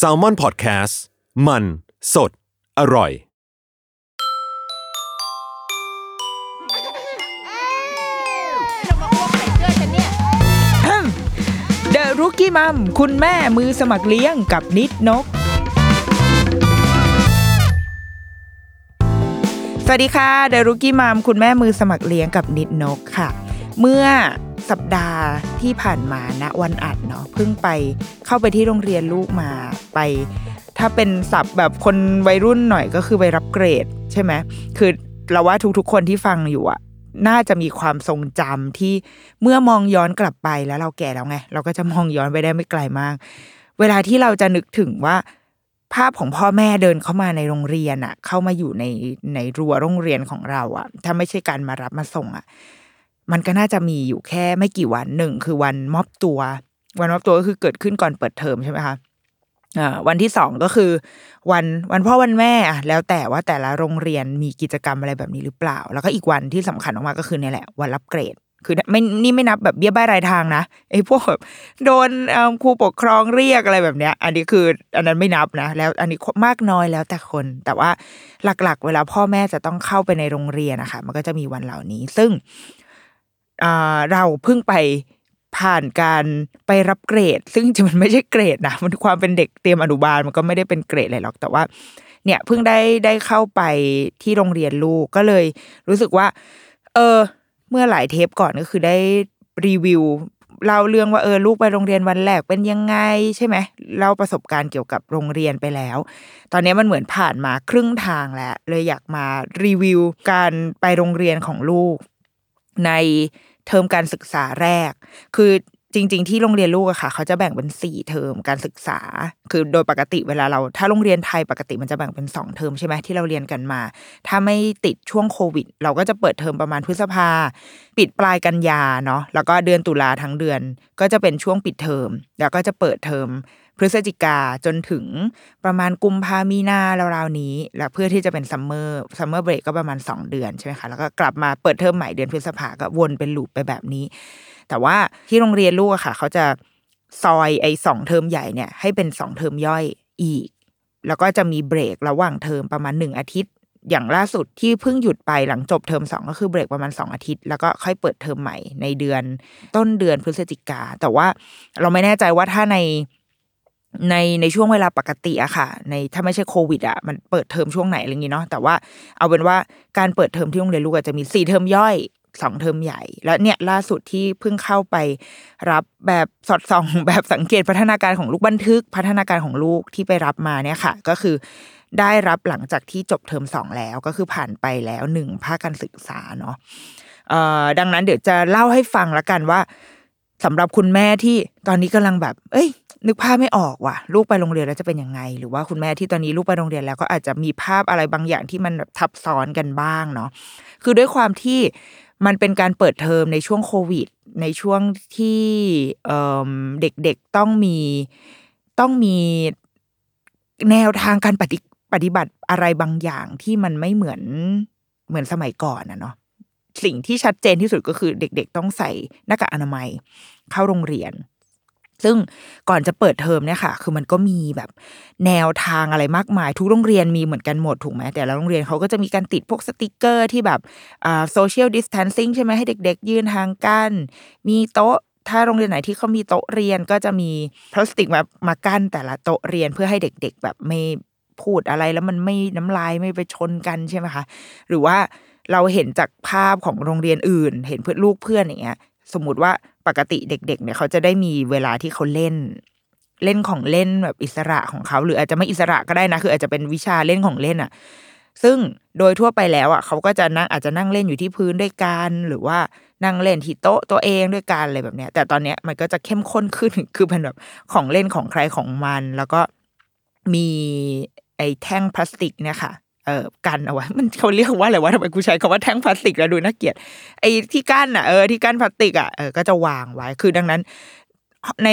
s a l m o n PODCAST มัน สด อร่อย เดอะรุกี้มัมคุณแม่มือสมัครเลี้ยงกับนิดนก สวัสดีค่ะ เดอะรุกี้มัมคุณแม่มือสมัครเลี้ยงกับนิดนกค่ะ เมื่อ สัปดาห์ที่ผ่านมาณวันอัดเนาะเพิ่งไปเข้าไปที่โรงเรียนลูกมาไป ถ้าเป็นศัพท์แบบคนวัยรุ่นหน่อยก็คือไปรับเกรดใช่ไหมคือเราว่าทุกๆคนที่ฟังอยู่อะน่าจะมีความทรงจำที่เมื่อมองย้อนกลับไปแล้วเราแก่แล้วไง เราก็จะมองย้อนไปได้ไม่ไกลมาก เวลาที่เราจะนึกถึงว่า ภาพของพ่อแม่เดินเข้ามาในโรงเรียนอะเข้ามาอยู่ในในรั้วโรงเรียนของเราอะถ้าไม่ใช่การมารับมาส่งอะ มันก็น่าจะมีอยู่แค่ไม่กี่วันหนึ่งคือวันมอบตัว วันมอบตัวก็คือเกิดขึ้นก่อนเปิดเทอมใช่ไหมคะวันที่สองก็คือ วันวันพ่อวันแม่อะแล้วแต่ว่าแต่ละโรงเรียนมีกิจกรรมอะไรแบบนี้หรือเปล่า แล้วก็อีกวันที่สำคัญออกมาก็คือเนี่ยแหละ วันรับเกรด คือไม่นี่ไม่นับแบบเบี้ยบ้ายรายทางนะไอ้พวกแบบโดนครูปกครองเรียกอะไรแบบเนี้ย อันนี้คือ อันนั้นไม่นับนะ แล้วอันนี้มากน้อยแล้วแต่คน แต่ว่าหลักๆ เวลาพ่อแม่จะต้องเข้าไปในโรงเรียนนะคะมันก็จะมีวันเหล่านี้ ซึ่ง เราเพิ่งไปผ่านการไปรับเกรด ซึ่งจริงมันไม่ใช่เกรดนะมันความเป็นเด็กเตรียมอนุบาลมันก็ไม่ได้เป็นเกรดอะไรหรอกแต่ว่า เนี่ยเพิ่งได้ได้เข้าไปที่โรงเรียนลูกก็เลย รู้สึกว่า เออ เมื่อหลายเทปก่อนก็คือได้รีวิวเล่าเรื่องว่าเออลูกไปโรงเรียนวันแรกเป็นยังไงใช่ไหมเล่าประสบการณ์เกี่ยวกับโรงเรียนไปแล้ว ตอนนี้มันเหมือนผ่านมาครึ่งทางแล้ว เลยอยากมารีวิวการไปโรงเรียนของลูก ใน เทอมการศึกษาแรก คือจริง ๆ ที่โรงเรียนลูกอะค่ะ เขาจะแบ่งเป็นสี่เทอมการศึกษา คือโดยปกติเวลาเรา ถ้าโรงเรียนไทยปกติมันจะแบ่งเป็นสองเทอมใช่ไหมที่เราเรียนกันมา ถ้าไม่ติดช่วงโควิด เราก็จะเปิดเทอมประมาณพฤษภา ปิดปลายกันยาเนาะแล้วก็เดือนตุลาทั้งเดือน ก็จะเป็นช่วงปิดเทอมแล้วก็จะเปิดเทอม พฤศจิกาจนถึงประมาณกุมภามีนาราวๆนี้ แล้วเพื่อที่จะเป็น summer summer break ก็ประมาณ 2 เดือนใช่ไหมคะ แล้วก็กลับมาเปิดเทอมใหม่เดือนพฤษภาก็วนเป็น loop ไปแบบนี้ แต่ว่าที่โรงเรียนลูกอะค่ะ เขาจะซอยไอ้สองเทอมใหญ่เนี่ยให้เป็นสองเทอมย่อยอีก แล้วก็จะมีเบรกระหว่างเทอมประมาณหนึ่งอาทิตย์อย่างล่าสุดที่เพิ่งหยุดไปหลังจบเทอมสองก็คือเบรกประมาณสองอาทิตย์ แล้วก็ค่อยเปิดเทอมใหม่ในเดือนต้นเดือนพฤศจิกา แต่ว่าเราไม่แน่ใจว่าถ้าใน ในในช่วงเวลาปกติอะค่ะ ในถ้าไม่ใช่โควิดอะมันเปิดเทอมช่วงไหนอะไรอย่างงี้เนาะแต่ว่าเอาเป็นว่าการเปิดเทอมที่โรงเรียนลูกจะมีสี่เทอมย่อยสองเทอมใหญ่ แล้วเนี่ยล่าสุดที่เพิ่งเข้าไปรับแบบสอดส่องแบบสังเกตพัฒนาการของลูกบันทึกพัฒนาการของลูกที่ไปรับมาเนี่ยค่ะ ก็คือได้รับหลังจากที่จบเทอมสองแล้วก็คือผ่านไปแล้วหนึ่งภาคการศึกษาเนาะเอ่อดังนั้นเดี๋ยวจะเล่าให้ฟังละกันว่าสำหรับคุณแม่ที่ตอนนี้กำลังแบบ เอ้ย นึกภาพไม่ออกว่ะ ลูกไปโรงเรียนแล้วจะเป็นยังไง หรือว่าคุณแม่ที่ตอนนี้ลูกไปโรงเรียนแล้วก็อาจจะมีภาพอะไรบางอย่างที่มันทับซ้อนกันบ้างเนาะคือด้วยความที่มันเป็นการเปิดเทอมในช่วงโควิด ในช่วงที่เอ่อเด็กๆต้องมีต้องมีแนวทางการปฏิปฏิบัติอะไรบางอย่างที่มันไม่เหมือนเหมือนสมัยก่อนนะเนาะสิ่งที่ชัดเจนที่สุดก็คือเด็ก ๆ ต้องใส่หน้ากากอนามัย เข้าโรงเรียน ซึ่งก่อนจะเปิดเทอมเนี่ยค่ะ คือมันก็มีแบบแนวทางอะไรมากมาย ทุกโรงเรียนมีเหมือนกันหมดถูกไหมแต่ละโรงเรียนเขาก็จะมีการติดพวกสติกเกอร์ที่แบบอ่าโซเชียลดิส a ทนซิ่งใช่ไหมให้เด็ก ๆ ยืนห่างกัน มีโต๊ะถ้าโรงเรียนไหนที่เขามีโต๊ะเรียนก็จะมีพลาสติกมามากั้นแต่ละโต๊ะเรียนเพื่อให้เด็ก ๆ แบบไม่พูดอะไรแล้วมันไม่น้ำลายไม่ไปชนกันใช่ไหมคะ หรือว่าเราเห็นจากภาพของโรงเรียนอื่น เห็นเพื่อนลูกเพื่อนอย่างเงี้ย สมมติว่าปกติเด็ก ๆ เนี่ยเขาจะได้มีเวลาที่เขาเล่น เล่นของเล่นแบบอิสระของเขา หรืออาจจะไม่อิสระก็ได้นะ คืออาจจะเป็นวิชาเล่นของเล่นอะ ซึ่งโดยทั่วไปแล้วอะเขาก็จะนั่งอาจจะนั่งเล่นอยู่ที่พื้นด้วยกันหรือว่านั่งเล่นที่โต๊ะตัวเองด้วยกันอะไรแบบเนี้ย แต่ตอนเนี้ยมันก็จะเข้มข้นขึ้นคือเป็นแบบของเล่นของใครของมัน แล้วก็มีไอ้แท่งพลาสติกเนี่ยค่ะ เออกันเอาไว้มันเขาเรียกว่าอะไรวะทำไมกูใช้คำว่าแท่งพลาสติกแล้วดูน่าเกลียดไอ้ที่กั้นอะเออที่กั้นพลาสติกอะเออก็จะวางไว้คือดังนั้น ใน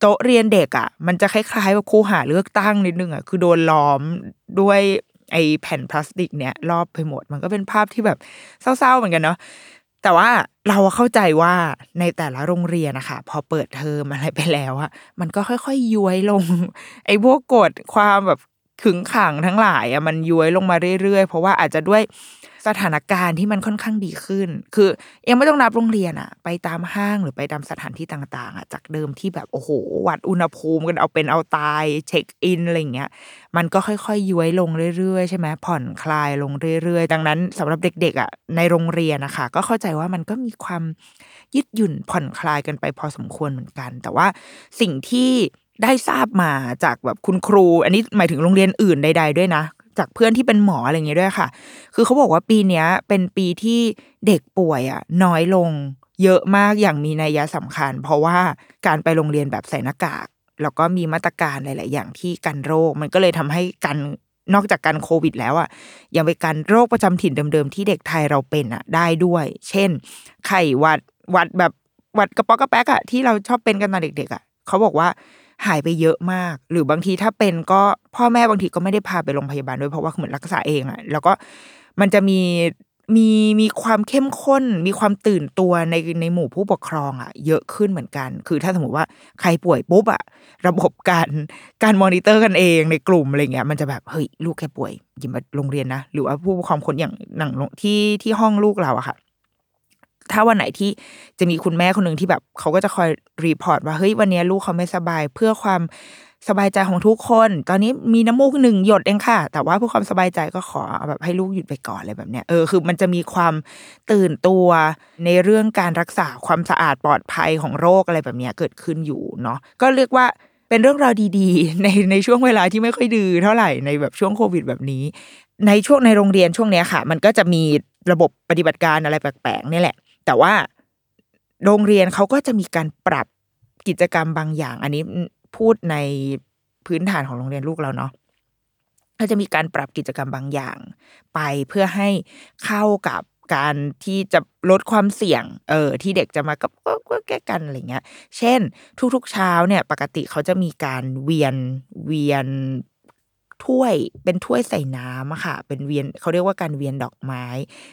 โต๊ะเรียนเด็กอะ มันจะคล้ายๆแบบครูหาเลือกตั้งนิดนึงอะคือโดนล้อมด้วยไอ้แผ่นพลาสติกเนี่ยรอบไปหมด มันก็เป็นภาพที่แบบเศร้าๆเหมือนกันเนาะแต่ว่าเราเข้าใจว่าในแต่ละโรงเรียนนะคะพอเปิดเทอมอะไรไปแล้วอะมันก็ค่อยๆย้วยลง ไอ้พวกกฎความแบบ ขึงขังทั้งหลายอะมันย้วยลงมาเรื่อยๆ เพราะว่าอาจจะด้วยสถานการณ์ที่มันค่อนข้างดีขึ้น คือยังไม่ต้องนับโรงเรียนอะไปตามห้างหรือไปตามสถานที่ต่างๆอะจากเดิมที่แบบโอ้โหวัดอุณหภูมิกันเอาเป็นเอาตายเช็คอินอะไรเงี้ย มันก็ค่อยๆย้วยลงเรื่อยๆใช่ไหมผ่อนคลายลงเรื่อยๆ ดังนั้นสำหรับเด็กๆอะในโรงเรียนนะคะก็เข้าใจว่ามันก็มีความยืดหยุ่นผ่อนคลายกันไปพอสมควรเหมือนกัน แต่ว่าสิ่งที่ ได้ทราบมาจากแบบคุณครู อันนี้หมายถึงโรงเรียนอื่นใด ๆ ด้วยนะ จากเพื่อนที่เป็นหมออะไรอย่างเงี้ยด้วยค่ะ คือเขาบอกว่าปีเนี้ยเป็นปีที่เด็กป่วยอะ น้อยลงเยอะมากอย่างมีนัยสำคัญ เพราะว่าการไปโรงเรียนแบบใส่หน้ากากแล้วก็มีมาตรการหลาย ๆ อย่างที่กันโรค มันก็เลยทำให้กันนอกจากการโควิดแล้วอะยังไปกันโรคประจำถิ่นเดิม ๆ ที่เด็กไทยเราเป็นอะได้ด้วย เช่น ไข้หวัดหวัดแบบหวัดกระป๋อกกระแป๊กอะที่เราชอบเป็นกันตอนเด็ก ๆ อะเขาบอกว่า หายไปเยอะมาก หรือบางทีถ้าเป็นก็พ่อแม่บางทีก็ไม่ได้พาไปโรงพยาบาลด้วยเพราะว่าเหมือนรักษาเองอะแล้วก็มันจะมีมีมีความเข้มข้น มีความตื่นตัวในในหมู่ผู้ปกครองอะเยอะขึ้นเหมือนกัน คือถ้าสมมติว่าใครป่วยปุ๊บอะระบบการการมอนิเตอร์กันเองในกลุ่มอะไรเงี้ยมันจะแบบเฮ้ยลูกใครป่วยอย่ามาโรงเรียนนะหรือว่าผู้ปกครองคนอย่างนันที่ที่ห้องลูกเราอะค่ะ ถ้าวันไหนที่จะมีคุณแม่คนหนึ่งที่แบบเขาก็จะคอย report ว่าเฮ้ยวันนี้ลูกเขาไม่สบายเพื่อความสบายใจของทุกคน ตอนนี้มีน้ำมูกหนึ่งหยดเองค่ะ แต่ว่าเพื่อความสบายใจก็ขอแบบให้ลูกหยุดไปก่อนอะไรแบบเนี้ย เออ คือมันจะมีความตื่นตัวในเรื่องการรักษาความสะอาดปลอดภัยของโรคอะไรแบบเนี้ยเกิดขึ้นอยู่เนาะ ก็เรียกว่าเป็นเรื่องราวดีๆ ในในช่วงเวลาที่ไม่ค่อยดื้อเท่าไหร่ในแบบช่วงโควิดแบบนี้ ในช่วงในโรงเรียนช่วงเนี้ยค่ะ มันก็จะมีระบบปฏิบัติการอะไรแปลกๆนี่แหละ แต่ว่าโรงเรียนเขาก็จะมีการปรับกิจกรรมบางอย่าง อันนี้พูดในพื้นฐานของโรงเรียนลูกเราเนาะก็จะมีการปรับกิจกรรมบางอย่าง ไปเพื่อให้เข้ากับการที่จะลดความเสี่ยง เออ ที่เด็กจะมาก็ก็แก้กันอะไรเงี้ย เช่น ทุกๆเช้าเนี่ย ปกติเขาจะมีการเวียนเวียน ถ้วยเป็นถ้วยใส่น้ำอะค่ะ เป็นเวียนเขาเรียกว่าการเวียนดอกไม้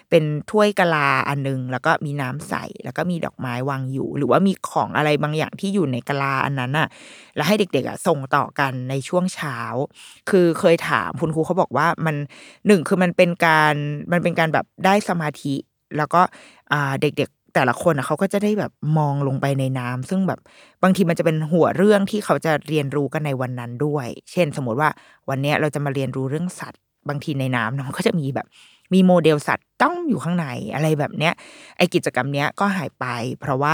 เป็นถ้วยกะลาอันนึง แล้วก็มีน้ำใส่ แล้วก็มีดอกไม้วางอยู่ หรือว่ามีของอะไรบางอย่างที่อยู่ในกะลาอันนั้นอะแล้วให้เด็กๆอะส่งต่อกันในช่วงเช้า คือเคยถามคุณครูเขาบอกว่ามันหนึ่งคือมันเป็นการมันเป็นการแบบได้สมาธิ แล้วก็เด็กๆ แต่ละคนเขาก็จะได้แบบมองลงไปในน้ำซึ่งแบบบางทีมันจะเป็นหัวเรื่องที่เขาจะเรียนรู้กันในวันนั้นด้วย เช่น สมมติว่าวันนี้เราจะมาเรียนรู้เรื่องสัตว์ บางทีในน้ำเนาะก็จะมีแบบมีโมเดลสัตว์ต้องอยู่ข้างในอะไรแบบเนี้ยไอกิจกรรมเนี้ยก็หายไป เพราะว่า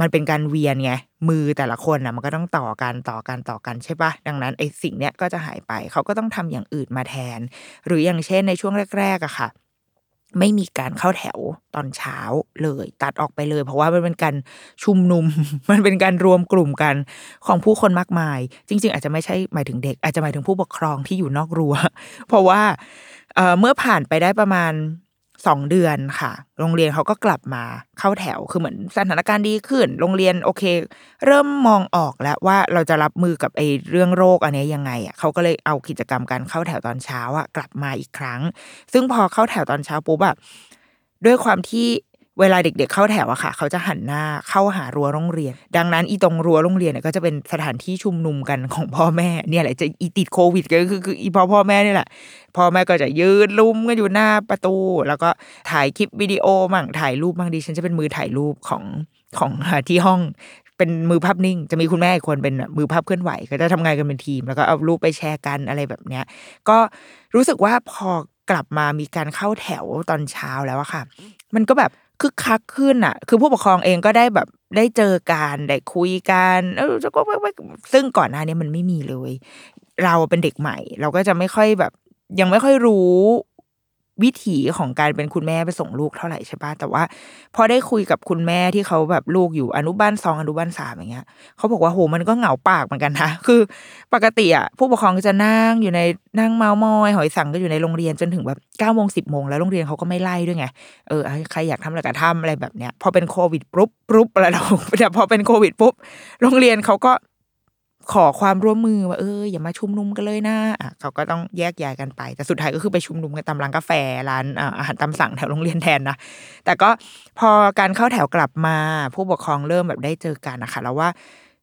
มันเป็นการเวียนไงมือแต่ละคนนะมันก็ต้องต่อกันต่อกันต่อกันใช่ปะดังนั้นไอสิ่งเนี้ยก็จะหายไป เขาก็ต้องทำอย่างอื่นมาแทน หรืออย่างเช่นในช่วงแรกๆอะค่ะ ไม่มีการเข้าแถวตอนเช้าเลย ตัดออกไปเลย เพราะว่ามันเป็นการชุมนุม มันเป็นการรวมกลุ่มกันของผู้คนมากมาย จริง ๆ อาจจะไม่ใช่หมายถึงเด็ก อาจจะหมายถึงผู้ปกครองที่อยู่นอกรั้วเพราะว่าเมื่อผ่านไปได้ประมาณ สองเดือนค่ะ โรงเรียนเขาก็กลับมาเข้าแถวคือเหมือนสถานการณ์ดีขึ้น โรงเรียนโอเค เริ่มมองออกแล้วว่าเราจะรับมือกับไอ้เรื่องโรคอันนี้ยังไงอะเขาก็เลยเอากิจกรรมการเข้าแถวตอนเช้าอะกลับมาอีกครั้ง ซึ่งพอเข้าแถวตอนเช้าปุ๊บแบบด้วยความที่ เวลาเด็กๆเข้าแถวอะค่ะ เขาจะหันหน้าเข้าหารั้วโรงเรียน ดังนั้นอีตรงรั้วโรงเรียนเนี่ยก็จะเป็นสถานที่ชุมนุมกันของพ่อแม่เนี่ยแหละจะอีติดโควิดก็คือคืออีพ่อพ่อแม่นี่แหละพ่อแม่ก็จะยืนลุ้มกันอยู่หน้าประตู แล้วก็ถ่ายคลิปวิดีโอมั่งถ่ายรูปบ้างดิฉันจะเป็นมือถ่ายรูปของของที่ห้องเป็นมือภาพนิ่ง จะมีคุณแม่อีกคนเป็นมือภาพเคลื่อนไหว ก็จะทำงานกันเป็นทีม แล้วก็เอารูปไปแชร์กันอะไรแบบเนี้ย ก็รู้สึกว่าพอกลับมามีการเข้าแถวตอนเช้าแล้วอะค่ะ มันก็แบบ คึกคักขึ้นอะ คือผู้ปกครองเองก็ได้แบบได้เจอกันได้คุยกันเออก็ซึ่งก่อนหน้านี้มันไม่มีเลย เราเป็นเด็กใหม่ เราก็จะไม่ค่อยแบบ ยังไม่ค่อยรู้ วิถีของการเป็นคุณแม่ไปส่งลูกเท่าไหร่ใช่ปะแต่ว่า พอได้คุยกับคุณแม่ที่เขาแบบลูกอยู่อนุบาลสองอนุบาลสามอย่างเงี้ยเขาบอกว่าโหมันก็เหงาปากเหมือนกันนะคือ ปกติอะผู้ปกครองก็จะนั่งอยู่ในนั่งเมามอยหอยสังก็อยู่ในโรงเรียนจนถึงแบบเก้าโมงสิบโมงแล้วโรงเรียนเขาก็ไม่ไล่ด้วยไงเออใครอยากทำอะไรก็ทำอะไรแบบเนี้ยพอเป็นโควิดปุ๊บปุ๊บอะไรเราแต่พอเป็นโควิดปุ๊บโรงเรียนเขาก็ ขอความร่วมมือว่าเอออย่ามาชุมนุมกันเลยนะอะเขาก็ต้องแยกย้ายกันไป แต่สุดท้ายก็คือไปชุมนุมกันตามร้านกาแฟร้านอาหารตามสั่งแถวโรงเรียนแทนนะแต่ก็พอการเข้าแถวกลับมา ผู้ปกครองเริ่มแบบได้เจอกันนะคะแล้วว่า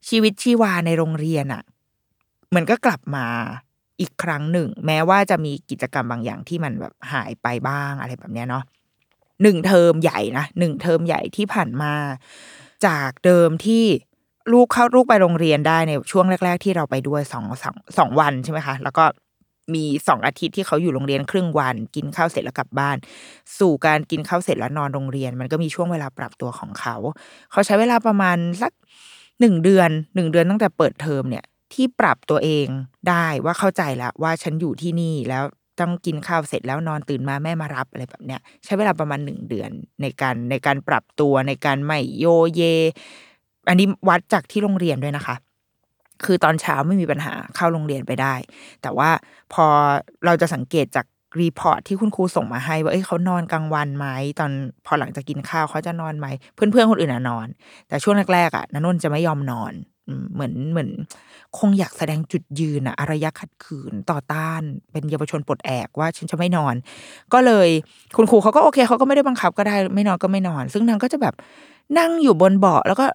ชีวิตชีวาในโรงเรียนอะมือนก็กลับมาอีกครั้งหนึ่ง แม้ว่าจะมีกิจกรรมบางอย่างที่มันแบบหายไปบ้างอะไรแบบเนี้ยเนาะหนึ่งเทอมใหญ่นะหนึ่งเทอมใหญ่ที่ผ่านมา จากเดิมที่ ลูกเข้าลูกไปโรงเรียนได้ในช่วงแรก ๆ ที่เราไปด้วยสองสองสองวันใช่ไหมคะ แล้วก็มีสองอาทิตย์ที่เขาอยู่โรงเรียนครึ่งวัน กินข้าวเสร็จแล้วกลับบ้าน สู่การกินข้าวเสร็จแล้วนอนโรงเรียน มันก็มีช่วงเวลาปรับตัวของเขา เขาใช้เวลาประมาณสักหนึ่งเดือนหนึ่งเดือนตั้งแต่เปิดเทอมเนี่ยที่ปรับตัวเองได้ว่าเข้าใจล้วว่าฉันอยู่ที่นี่แล้วต้องกินข้าวเสร็จแล้วนอนตื่นมาแม่มารับอะไรแบบเนี้ยใช้เวลาประมาณหนึ่งเดือนในการในการปรับตัวในการไม่โยเย อันนี้วัดจากที่โรงเรียนด้วยนะคะ คือตอนเช้าไม่มีปัญหาเข้าโรงเรียนไปได้ แต่ว่าพอเราจะสังเกตจาก report ที่คุณครูส่งมาให้ว่าเอ้ยเขานอนกลางวันไหมตอนพอหลังจากกินข้าวเขาจะนอนไหมเพื่อนๆคนอื่นอะนอน แต่ช่วงแรกๆอะนันนนจะไม่ยอมนอนเหมือนเหมือน คงอยากแสดงจุดยืนอะอารยะขัดขืนต่อต้าน เป็นเยาวชนปลดแอกว่าฉันจะไม่นอน ก็เลยคุณครูเขาก็โอเคเขาก็ไม่ได้บังคับก็ได้ไม่นอนก็ไม่นอน ซึ่งนางก็จะแบบนั่งอยู่บนเบาะแล้วก็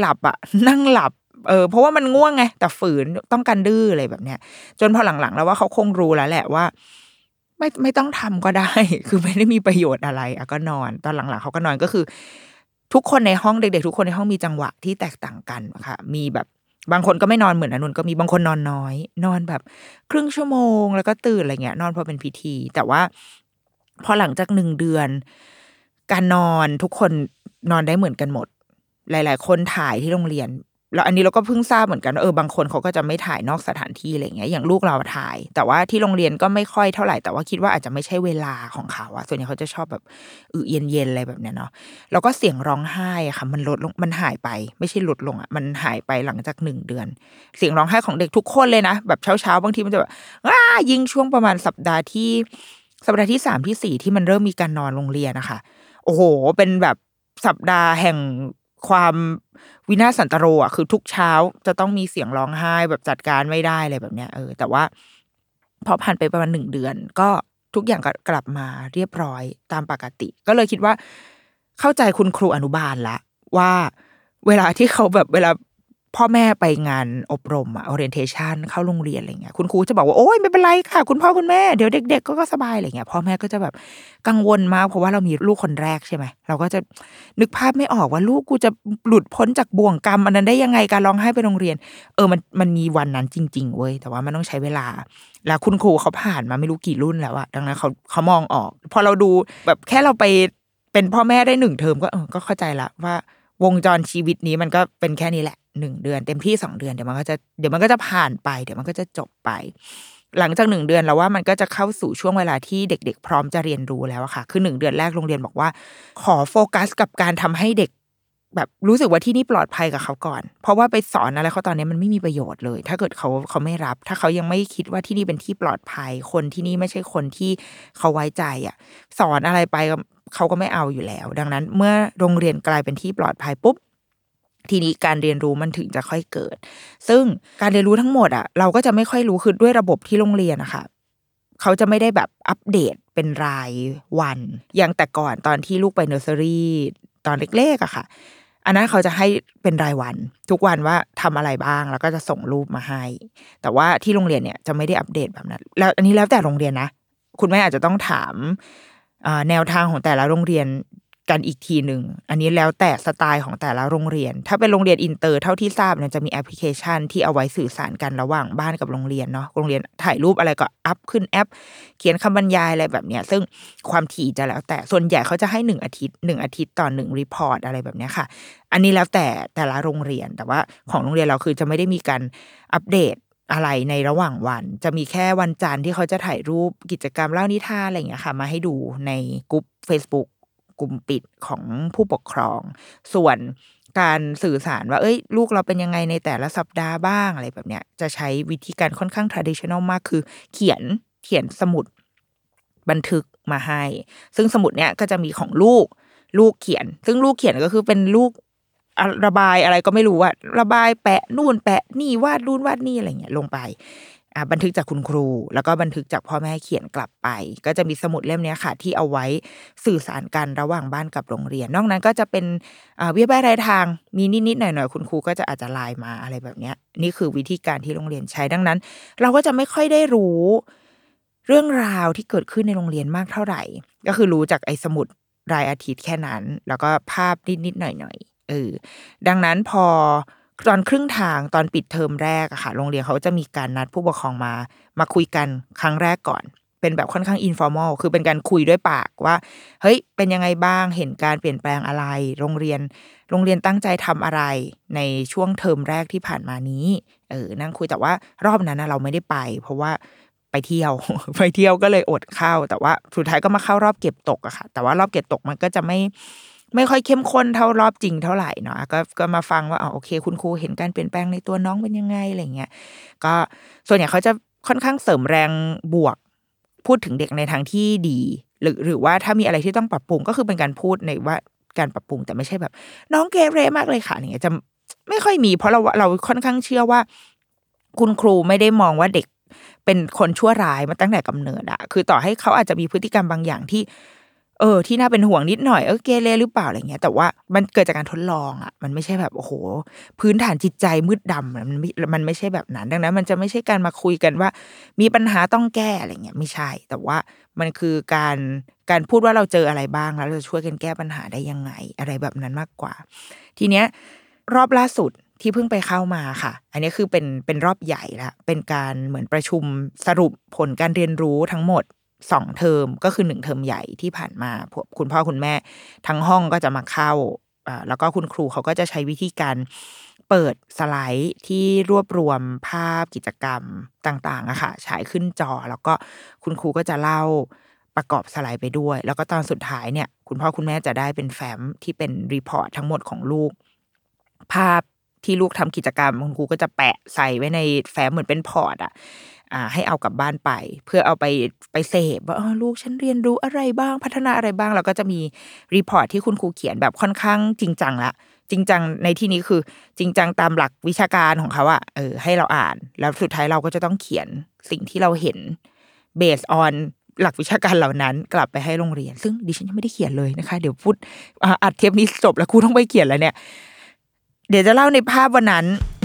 หลับอะนั่งหลับเออเพราะว่ามันง่วงไง แต่ฝืนต้องการดื้ออะไรแบบเนี้ย จนพอหลังๆ แล้วว่าเขาคงรู้แล้วแหละว่า ไม่ไม่ต้องทำก็ได้ คือไม่ได้มีประโยชน์อะไรอะก็นอน ตอนหลังๆเขาก็นอนก็คือ ทุกคนในห้องเด็กๆทุกคนในห้องมีจังหวะที่แตกต่างกันค่ะมีแบบบางคนก็ไม่นอนเหมือนอนุนก็มีบางคนนอนน้อย นอนแบบครึ่งชั่วโมง แล้วก็ตื่นอะไรเงี้ย นอนพอเป็นพิธี แต่ว่า พอหลังจากหนึ่งเดือน การนอนทุกคนนอนได้เหมือนกันหมด หลาย ๆ คนถ่ายที่โรงเรียน แล้วอันนี้เราก็เพิ่งทราบเหมือนกันเออบางคนเขาก็จะไม่ถ่ายนอกสถานที่อะไรเงี้ยอย่างลูกเราถ่าย แต่ว่าที่โรงเรียนก็ไม่ค่อยเท่าไหร่ แต่ว่าคิดว่าอาจจะไม่ใช่เวลาของเขาอะส่วนใหญ่เขาจะชอบแบบอือเย็นๆอะไรแบบเนี้ยเนาะแล้วก็เสียงร้องไห้อะค่ะมันลดลงมันหายไป ไม่ใช่ลดลงอะมันหายไปหลังจากหนึ่งเดือน เสียงร้องไห้ของเด็กทุกคนเลยนะแบบเช้าๆบางทีมันจะแบบอ้ายิงช่วงประมาณสัปดาห์ที่สัปดาห์ที่สามที่สี่ที่มันเริ่มมีการนอนโรงเรียนนะคะโอ้โห เป็นแบบสัปดาห์แห่ง ความวินาศสันตโรอะคือทุกเช้าจะต้องมีเสียงร้องไห้แบบจัดการไม่ได้อะไรแบบเนี้ยเออ แต่ว่าพอผ่านไปประมาณหนึ่งเดือน ก็ทุกอย่างก็กลับมาเรียบร้อยตามปกติ ก็เลยคิดว่า เข้าใจคุณครูอนุบาลละว่าเวลาที่เขาแบบเวลา พ่อแม่ไปงานอบรมอะ orientation เข้าโรงเรียนอะไรเงี้ยคุณครูจะบอกว่าโอ้ยไม่เป็นไรค่ะ คุณพ่อคุณแม่เดี๋ยวเด็ก ๆ ก็สบายอะไรเงี้ยพ่อแม่ก็จะแบบกังวลมากเพราะว่าเรามีลูกคนแรกใช่ไหมเราก็จะนึกภาพไม่ออกว่าลูกกูจะหลุดพ้นจากบ่วงกรรมอันนั้นได้ยังไงการร้องไห้ไปโรงเรียน เออมันมันมีวันนั้นจริง ๆเว้ยแต่ว่ามันต้องใช้เวลา แล้วคุณครูเขาผ่านมาไม่รู้กี่รุ่นแล้วอะดังนั้นเขาเขามองออก พอเราดูแบบแค่เราไปเป็นพ่อแม่ได้หนึ่งเทอมก็เออก็เข้าใจละว่าวงจรชีวิตนี้มันก็เป็นแค่นี้แหละ หนึ่งเดือนเต็มที่สองเดือนเดี๋ยวมันก็จะเดี๋ยวมันก็จะผ่านไป เดี๋ยวมันก็จะจบไป หลังจากหนึ่งเดือนแล้วว่ามันก็จะเข้าสู่ช่วงเวลาที่เด็ก ๆ พร้อมจะเรียนรู้แล้วค่ะ คือหนึ่งเดือนแรกโรงเรียนบอกว่า ขอโฟกัสกับการทำให้เด็กแบบรู้สึกว่าที่นี่ปลอดภัยกับเขาก่อน เพราะว่าไปสอนอะไรเขาตอนนี้มันไม่มีประโยชน์เลย ถ้าเกิดเขาเขาไม่รับ ถ้าเขายังไม่คิดว่าที่นี่เป็นที่ปลอดภัย คนที่นี่ไม่ใช่คนที่เขาไว้ใจอะ สอนอะไรไปเขาก็ไม่เอาอยู่แล้ว ดังนั้น เมื่อโรงเรียนกลายเป็นที่ปลอดภัยปุ๊บ ทีนี้การเรียนรู้มันถึงจะค่อยเกิด ซึ่งการเรียนรู้ทั้งหมดอะเราก็จะไม่ค่อยรู้คือด้วยระบบที่โรงเรียนนะคะเขาจะไม่ได้แบบอัปเดตเป็นรายวัน อย่างแต่ก่อนตอนที่ลูกไปเนอร์เซอรี่ตอนเล็กๆอะค่ะ อันนั้นเขาจะให้เป็นรายวัน ทุกวันว่าทำอะไรบ้างแล้วก็จะส่งรูปมาให้ แต่ว่าที่โรงเรียนเนี่ยจะไม่ได้อัปเดตแบบนั้น แล้วอันนี้แล้วแต่โรงเรียนนะ คุณแม่อาจจะต้องถามแนวทางของแต่ละโรงเรียน กันอีกทีหนึ่ง อันนี้แล้วแต่สไตล์ของแต่ละโรงเรียน ถ้าเป็นโรงเรียนอินเตอร์เท่าที่ทราบเนี่ยจะมีแอปพลิเคชันที่เอาไว้สื่อสารกันระหว่างบ้านกับโรงเรียนเนาะ โรงเรียนถ่ายรูปอะไรก็ up ขึ้นแอป เขียนคำบรรยายอะไรแบบเนี้ย ซึ่งความถี่จะแล้วแต่ ส่วนใหญ่เขาจะให้หนึ่งอาทิตย์หนึ่งอาทิตย์ต่อหนึ่งรีพอร์ตอะไรแบบเนี้ยค่ะ อันนี้แล้วแต่แต่ละโรงเรียน แต่ว่าของโรงเรียนเราคือจะไม่ได้มีการอัปเดตอะไรในระหว่างวัน จะมีแค่วันจันทร์ที่เขาจะถ่ายรูปกิจกรรมเล่านิทานอะไรอย่างเงี้ยค่ะ มาให้ดูในกลุ่ม Facebook กลุ่มปิดของผู้ปกครอง ส่วนการสื่อสารว่า เอ้ย ลูกเราเป็นยังไงในแต่ละสัปดาห์บ้างอะไรแบบเนี้ย จะใช้วิธีการค่อนข้าง traditional มากคือ เขียนเขียนสมุดบันทึกมาให้ ซึ่งสมุดเนี้ยก็จะมีของลูกลูกเขียน ซึ่งลูกเขียนก็คือเป็นลูกระบายอะไรก็ไม่รู้อะระบายแปะนู่นแปะนี่วาดนู่นวาดนี่อะไรเงี้ยลงไป บันทึกจากคุณครู แล้วก็บันทึกจากพ่อแม่เขียนกลับไป ก็จะมีสมุดเล่มนี้ค่ะ ที่เอาไว้สื่อสารกันระหว่างบ้านกับโรงเรียน นอกนั้นก็จะเป็นอ่าเบี้ยรายทางมีนิดๆหน่อยๆคุณครูก็จะอาจจะไลน์มาอะไรแบบนี้นี่คือวิธีการที่โรงเรียนใช้ดังนั้น เราก็จะไม่ค่อยได้รู้ เรื่องราวที่เกิดขึ้นในโรงเรียนมากเท่าไหร่ ก็คือรู้จากไอ้สมุดรายอาทิตย์แค่นั้น แล้วก็ภาพนิดๆหน่อยๆเออดังนั้นพอ ตอนครึ่งทางตอนปิดเทอมแรกอะค่ะ โรงเรียนเขาจะมีการนัดผู้ปกครองมา มาคุยกันครั้งแรกก่อน เป็นแบบค่อนข้าง informal คือเป็นการคุยด้วยปากว่า เฮ้ย เป็นยังไงบ้างเห็นการเปลี่ยนแปลงอะไร โรงเรียน โรงเรียนตั้งใจทำอะไร ในช่วงเทอมแรกที่ผ่านมานี้เออนั่งคุยแต่ว่ารอบนั้นนะเราไม่ได้ไป เพราะว่าไปเที่ยวไปเที่ยวก็เลยอดเข้า แต่ว่าสุดท้ายก็มาเข้ารอบเก็บตกอะค่ะ แต่ว่ารอบเก็บตกมันก็จะไม่ ไม่ค่อยเข้มข้นเท่ารอบจริงเท่าไหร่เนาะก็ก็มาฟังว่าอ๋อโอเค คุณครูเห็นการเปลี่ยนแปลงในตัวน้องเป็นยังไงอะไรเงี้ยก็ส่วนใหญ่เขาจะค่อนข้างเสริมแรงบวก พูดถึงเด็กในทางที่ดี หรือหรือว่าถ้ามีอะไรที่ต้องปรับปรุงก็คือเป็นการพูดในว่าการปรับปรุงแต่ไม่ใช่แบบ น้องเกเรมากเลยค่ะอย่างเงี้ยจะไม่ค่อยมี เพราะเราเราค่อนข้างเชื่อว่า คุณครูไม่ได้มองว่าเด็กเป็นคนชั่วร้ายมาตั้งแต่กำเนิดอะคือต่อให้เขาอาจจะมีพฤติกรรมบางอย่างที่ เออที่น่าเป็นห่วงนิดหน่อยเออเกเรหรือเปล่าอะไรเงี้ย แต่ว่ามันเกิดจากการทดลองอะ มันไม่ใช่แบบโอ้โห พื้นฐานจิตใจมืดดำมันไม่มันไม่ใช่แบบนั้น ดังนั้น มันจะไม่ใช่การมาคุยกันว่า มีปัญหาต้องแก้อะไรเงี้ยไม่ใช่ แต่ว่ามันคือการการพูดว่าเราเจออะไรบ้างแล้วเราจะช่วยกันแก้ปัญหาได้ยังไง อะไรแบบนั้นมากกว่า ทีเนี้ยรอบล่าสุดที่เพิ่งไปเข้ามาค่ะ อันนี้คือเป็นเป็นรอบใหญ่ละ เป็นการเหมือนประชุมสรุปผลการเรียนรู้ทั้งหมด สองเทอมก็คือหนึ่งเทอมใหญ่ที่ผ่านมาพวกคุณพ่อคุณแม่ ทั้งห้องก็จะมาเข้าแล้วก็คุณครูเขาก็จะใช้วิธีการเปิดสไลด์ที่รวบรวมภาพกิจกรรมต่างๆอะค่ะฉายขึ้นจอแล้วก็คุณครูก็จะเล่าประกอบสไลด์ไปด้วย แล้วก็ตอนสุดท้ายเนี่ย คุณพ่อคุณแม่จะได้เป็นแฟ้มที่เป็น report ทั้งหมดของลูก ภาพที่ลูกทำกิจกรรมคุณครูก็จะแปะใส่ไว้ในแฟ้มเหมือนเป็น port อะ อ่าให้เอากลับบ้านไป เพื่อเอาไปไปเสพว่าลูกฉันเรียนรู้อะไรบ้างพัฒนาอะไรบ้างแล้วก็จะมีreport ที่คุณครูเขียนแบบค่อนข้างจริงจังละจริงจังในที่นี้คือ จริงจังตามหลักวิชาการของเขาอะเออให้เราอ่าน แล้วสุดท้ายเราก็จะต้องเขียนสิ่งที่เราเห็น based on หลักวิชาการเหล่านั้น กลับไปให้โรงเรียน ซึ่งดิฉันยังไม่ได้เขียนเลยนะคะ เดี๋ยวพูดอัดเทปนี้จบแล้วกูต้องไปเขียนแล้วเนี่ย เดี๋ยวจะเล่าในภาพวันนั้น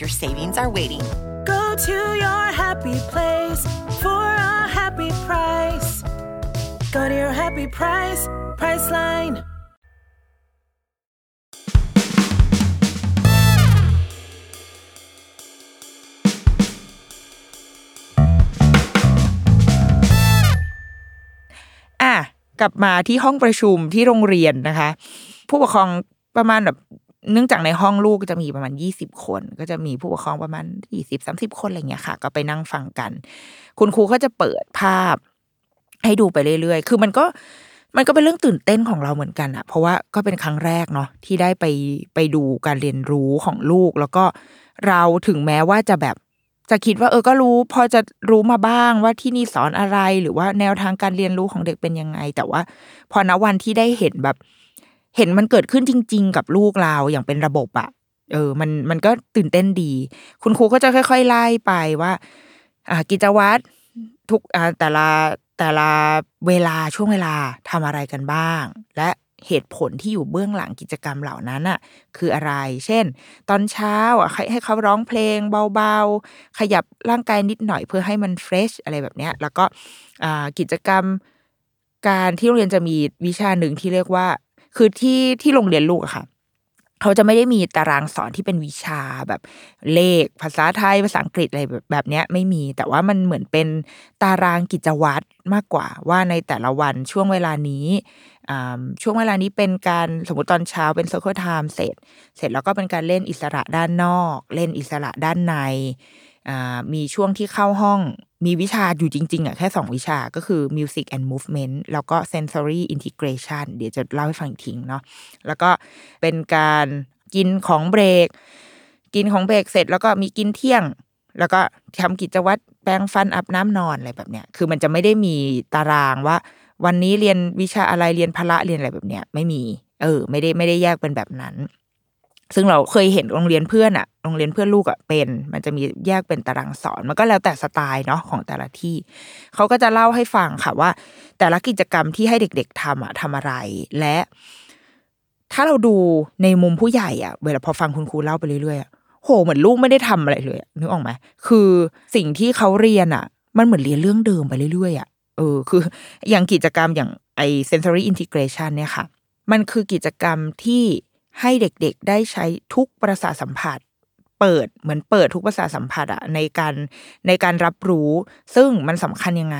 Your savings are waiting. Go to your happy place for a happy price. Go to your happy price, Priceline. อะกลับมาที่ห้องประชุมที่โรงเรียนนะคะ ผู้ปกครองประมาณแบบ เนื่องจากในห้องลูกจะมีประมาณยี่สิบคน ก็จะมีผู้ปกครองประมาณยี่สิบสามสิบคนอะไรเงี้ยค่ะ ก็ไปนั่งฟังกัน คุณครูก็จะเปิดภาพ ให้ดูไปเรื่อยๆ คือมันก็มันก็เป็นเรื่องตื่นเต้นของเราเหมือนกันอะเพราะว่าก็เป็นครั้งแรกเนาะที่ได้ไปไปดูการเรียนรู้ของลูก แล้วก็เราถึงแม้ว่าจะแบบจะคิดว่าเออก็รู้ พอจะรู้มาบ้างว่าที่นี่สอนอะไรหรือว่าแนวทางการเรียนรู้ของเด็กเป็นยังไง แต่ว่า พอณวันที่ได้เห็นแบบ เห็นมันเกิดขึ้นจริง ๆ กับลูกเราอย่างเป็นระบบอะเออ มันมันก็ตื่นเต้นดี คุณครูก็จะค่อย ๆ ไล่ไปว่า อ่า กิจวัตรทุกอ่าแต่ละแต่ละเวลาช่วงเวลาทำอะไรกันบ้าง และเหตุผลที่อยู่เบื้องหลังกิจกรรมเหล่านั้นอะ คืออะไร เช่น ตอนเช้าอะให้ให้เขาร้องเพลงเบาๆ ขยับร่างกายนิดหน่อยเพื่อให้มันเฟรชอะไรแบบเนี้ย แล้วก็อ่ากิจกรรมการที่โรงเรียนจะมีวิชาหนึ่งที่เรียกว่า คือที่ที่โรงเรียนลูกอะค่ะเขาจะไม่ได้มีตารางสอนที่เป็นวิชาแบบเลขภาษาไทยภาษาอังกฤษอะไรแบบแบบเนี้ยไม่มี แต่ว่ามันเหมือนเป็นตารางกิจวัตรมากกว่า ว่าในแต่ละวันช่วงเวลานี้อ่าช่วงเวลานี้เป็นการสมมติตอนเช้าเป็น circle time เสร็จ เสร็จแล้วก็เป็นการเล่นอิสระด้านนอก เล่นอิสระด้านในอ่ามีช่วงที่เข้าห้อง มีวิชาอยู่จริง ๆอะแค่สองวิชาก็คือ music and movement แล้วก็ sensory integration เดี๋ยวจะเล่าให้ฟังอีกทีเนาะแล้วก็เป็นการกินของเบรก กินของเบรกเสร็จแล้วก็มีกินเที่ยง แล้วก็ทำกิจวัตรแปรงฟันอาบน้ำนอนอะไรแบบเนี้ยคือมันจะไม่ได้มีตารางว่า วันนี้เรียนวิชาอะไรเรียนพละเรียนอะไรแบบเนี้ยไม่มี เออ ไม่ได้ไม่ได้แยกเป็นแบบนั้น ซึ่งเราเคยเห็นโรงเรียนเพื่อนอะโรงเรียนเพื่อนลูกอะเป็น มันจะมีแยกเป็นตารางสอน มันก็แล้วแต่สไตล์เนาะของแต่ละที่ เขาก็จะเล่าให้ฟังค่ะว่า แต่ละกิจกรรมที่ให้เด็ก ๆทำอะทำอะไร และ ถ้าเราดูในมุมผู้ใหญ่อะเวลาพอฟังคุณครูเล่าไปเรื่อยๆอะโหเหมือนลูกไม่ได้ทำอะไรเลยนึกออกไหมคือสิ่งที่เขาเรียนอะมันเหมือนเรียนเรื่องเดิมไปเรื่อยๆอะเออคืออย่างกิจกรรมอย่างไอ sensory integration เนี่ยค่ะ มันคือกิจกรรมที่ ให้เด็กๆได้ใช้ทุกประสาทสัมผัส เปิดเหมือนเปิดทุกประสาทสัมผัสอะในการในการรับรู้ ซึ่งมันสำคัญยังไง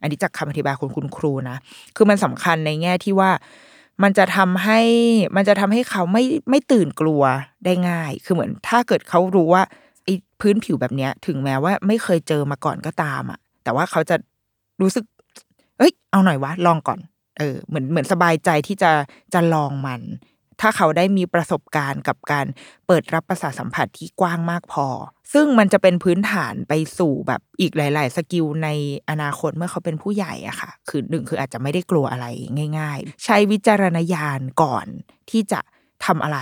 อันนี้จากคำอธิบายของคุณครูนะคือมันสำคัญในแง่ที่ว่ามันจะทำให้มันจะทำให้เขาไม่ไม่ตื่นกลัวได้ง่าย คือเหมือนถ้าเกิดเขารู้ว่าไอ้พื้นผิวแบบเนี้ย ถึงแม้ว่าไม่เคยเจอมาก่อนก็ตามอะแต่ว่าเขาจะรู้สึก เอ้ย เอาหน่อยวะ ลองก่อน เออ เหมือนเหมือนสบายใจที่จะจะลองมัน ถ้าเขาได้มีประสบการณ์กับการเปิดรับประสาทสัมผัสที่กว้างมากพอ ซึ่งมันจะเป็นพื้นฐานไปสู่แบบอีกหลาย ๆ skill ในอนาคตเมื่อเขาเป็นผู้ใหญ่อะค่ะ คือหนึ่งคืออาจจะไม่ได้กลัวอะไรง่าย ๆ ใช้วิจารณญาณก่อนที่จะทำอะไร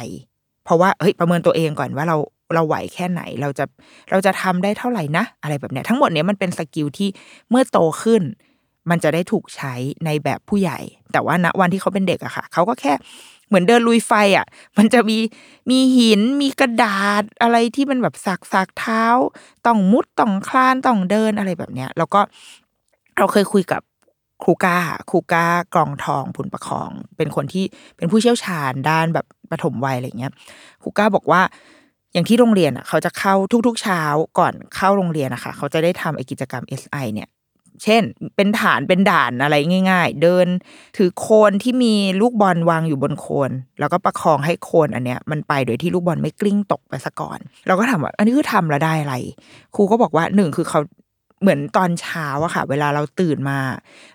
เพราะว่าเฮ้ยประเมินตัวเองก่อนว่าเราเราไหวแค่ไหนเราจะเราจะทำได้เท่าไหร่นะ อะไรแบบเนี้ยทั้งหมดเนี้ยมันเป็น skill ที่เมื่อโตขึ้น มันจะได้ถูกใช้ในแบบผู้ใหญ่ แต่ว่าณวันที่เขาเป็นเด็กอะค่ะ เขาก็แค่ เหมือนเดินลุยไฟอะมันจะมีมีหินมีกระดาษอะไรที่มันแบบสักสักเท้า ต้องมุดต้องคลานต้องเดินอะไรแบบเนี้ย แล้วก็เราเคยคุยกับครูก้าครูก้ากรองทองผุนประคอง เป็นคนที่เป็นผู้เชี่ยวชาญด้านแบบปฐมวัยอะไรเงี้ยครูก้าบอกว่าอย่างที่โรงเรียนอะเขาจะเข้าทุกๆเช้าก่อนเข้าโรงเรียนนะคะเขาจะได้ทำไอกิจกรรม SI เนี่ย เช่น เป็นฐานเป็นด่านอะไรง่าย ๆ เดิน ถือโคนที่มีลูกบอลวางอยู่บนโคน แล้วก็ประคองให้โคนอันเนี้ย มันไปโดยที่ลูกบอลไม่กลิ้งตกไปซะก่อน เราก็ถามว่า อันนี้คือทำแล้วได้อะไร ครูก็บอกว่าหนึ่งคือเขาเหมือนตอนเช้าอะค่ะ เวลาเราตื่นมา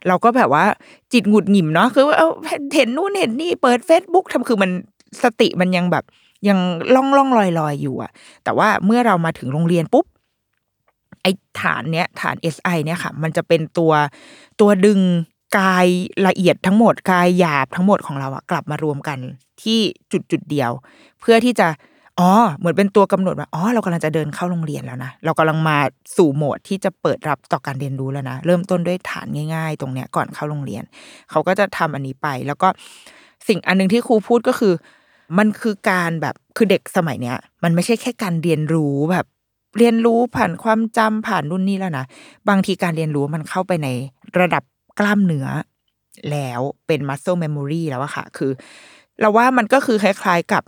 เราก็แบบว่าจิตหงุดหงิมเนาะคือว่าเอาเห็นนู่นเห็นนี่เปิด Facebook ทำคือมันสติมันยังแบบยังล่องล่องลอยลอยอยู่อะแต่ว่าเมื่อเรามาถึงโรงเรียนปุ๊บ อ้ฐานเนี้ยฐาน SI เนี่ยค่ะ มันจะเป็นตัวตัวดึงกายละเอียดทั้งหมดกายหยาบทั้งหมดของเราอะกลับมารวมกันที่จุดจุดเดียว เพื่อที่จะอ๋อเหมือนเป็นตัวกำหนดว่าอ๋อเรากำลังจะเดินเข้าโรงเรียนแล้วนะเรากำลังมาสู่โหมดที่จะเปิดรับต่อการเรียนรู้แล้วนะเริ่มต้นด้วยฐานง่าย ๆ ตรงเนี้ยก่อนเข้าโรงเรียน เขาก็จะทำอันนี้ไป แล้วก็สิ่งอันหนึงที่ครูพูดก็คือ มันคือการแบบคือเด็กสมัยเนี้ย มันไม่ใช่แค่การเรียนรู้แบบ เรียนรู้ผ่านความจำผ่านนู่นนี่แล้วนะบางทีการเรียนรู้มันเข้าไปในระดับกล้ามเนื้อแล้วเป็น muscle memory แล้วอะค่ะ คือ เราว่ามันก็คือคล้ายๆกับ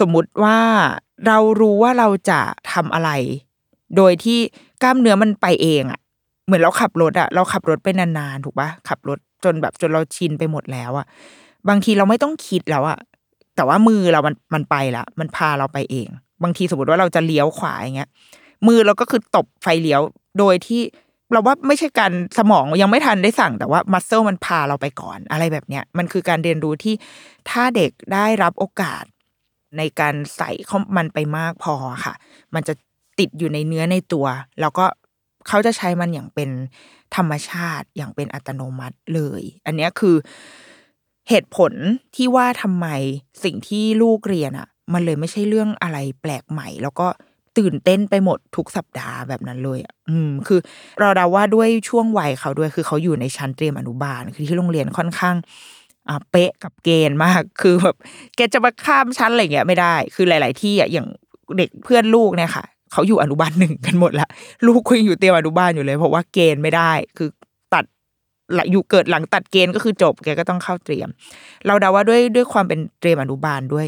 สมมุติว่าเรารู้ว่าเราจะทำอะไร โดยที่กล้ามเนื้อมันไปเองอะเหมือนเราขับรถอะเราขับรถไปนานๆถูกปะขับรถจนแบบจนเราชินไปหมดแล้วอะบางทีเราไม่ต้องคิดแล้วอะแต่ว่ามือเรามันมันไปละมันพาเราไปเอง บางทีสมมติว่าเราจะเลี้ยวขวาอย่างเงี้ย มือเราก็คือตบไฟเลี้ยว โดยที่เราว่าไม่ใช่การสมองยังไม่ทันได้สั่งแต่ว่ามัสเซลมันพาเราไปก่อนอะไรแบบเนี้ยมันคือการเรียนรู้ที่ถ้าเด็กได้รับโอกาส ในการใส่เข้ามันไปมากพอค่ะ มันจะติดอยู่ในเนื้อในตัว แล้วก็เขาจะใช้มันอย่างเป็นธรรมชาติอย่างเป็นอัตโนมัติเลย อันเนี้ยคือเหตุผลที่ว่าทำไมสิ่งที่ลูกเรียนอะ มันเลยไม่ใช่เรื่องอะไรแปลกใหม่ แล้วก็ ตื่นเต้นไปหมดทุกสัปดาห์แบบนั้นเลยอะอืม คือเราเดาว่าด้วยช่วงวัยเขาด้วย คือเขาอยู่ในชั้นเตรียมอนุบาล คือที่โรงเรียนค่อนข้างอะเป๊ะกับเกณฑ์มาก คือแบบแกจะมาข้ามชั้นอะไรเงี้ยไม่ได้ คือหลาย ๆ ที่อะอย่างเด็กเพื่อนลูกเนี่ยค่ะเขาอยู่อนุบาลหนึ่งกันหมดละลูกคุยอยู่เตรียมอนุบาลอยู่เลย เพราะว่าเกณฑ์ไม่ได้ คือ อยู่เกิดหลังตัดเกณฑ์ก็คือจบแกก็ต้องเข้าเตรียม เราเดาว่าด้วยด้วยความเป็นเตรียมอนุบาลด้วย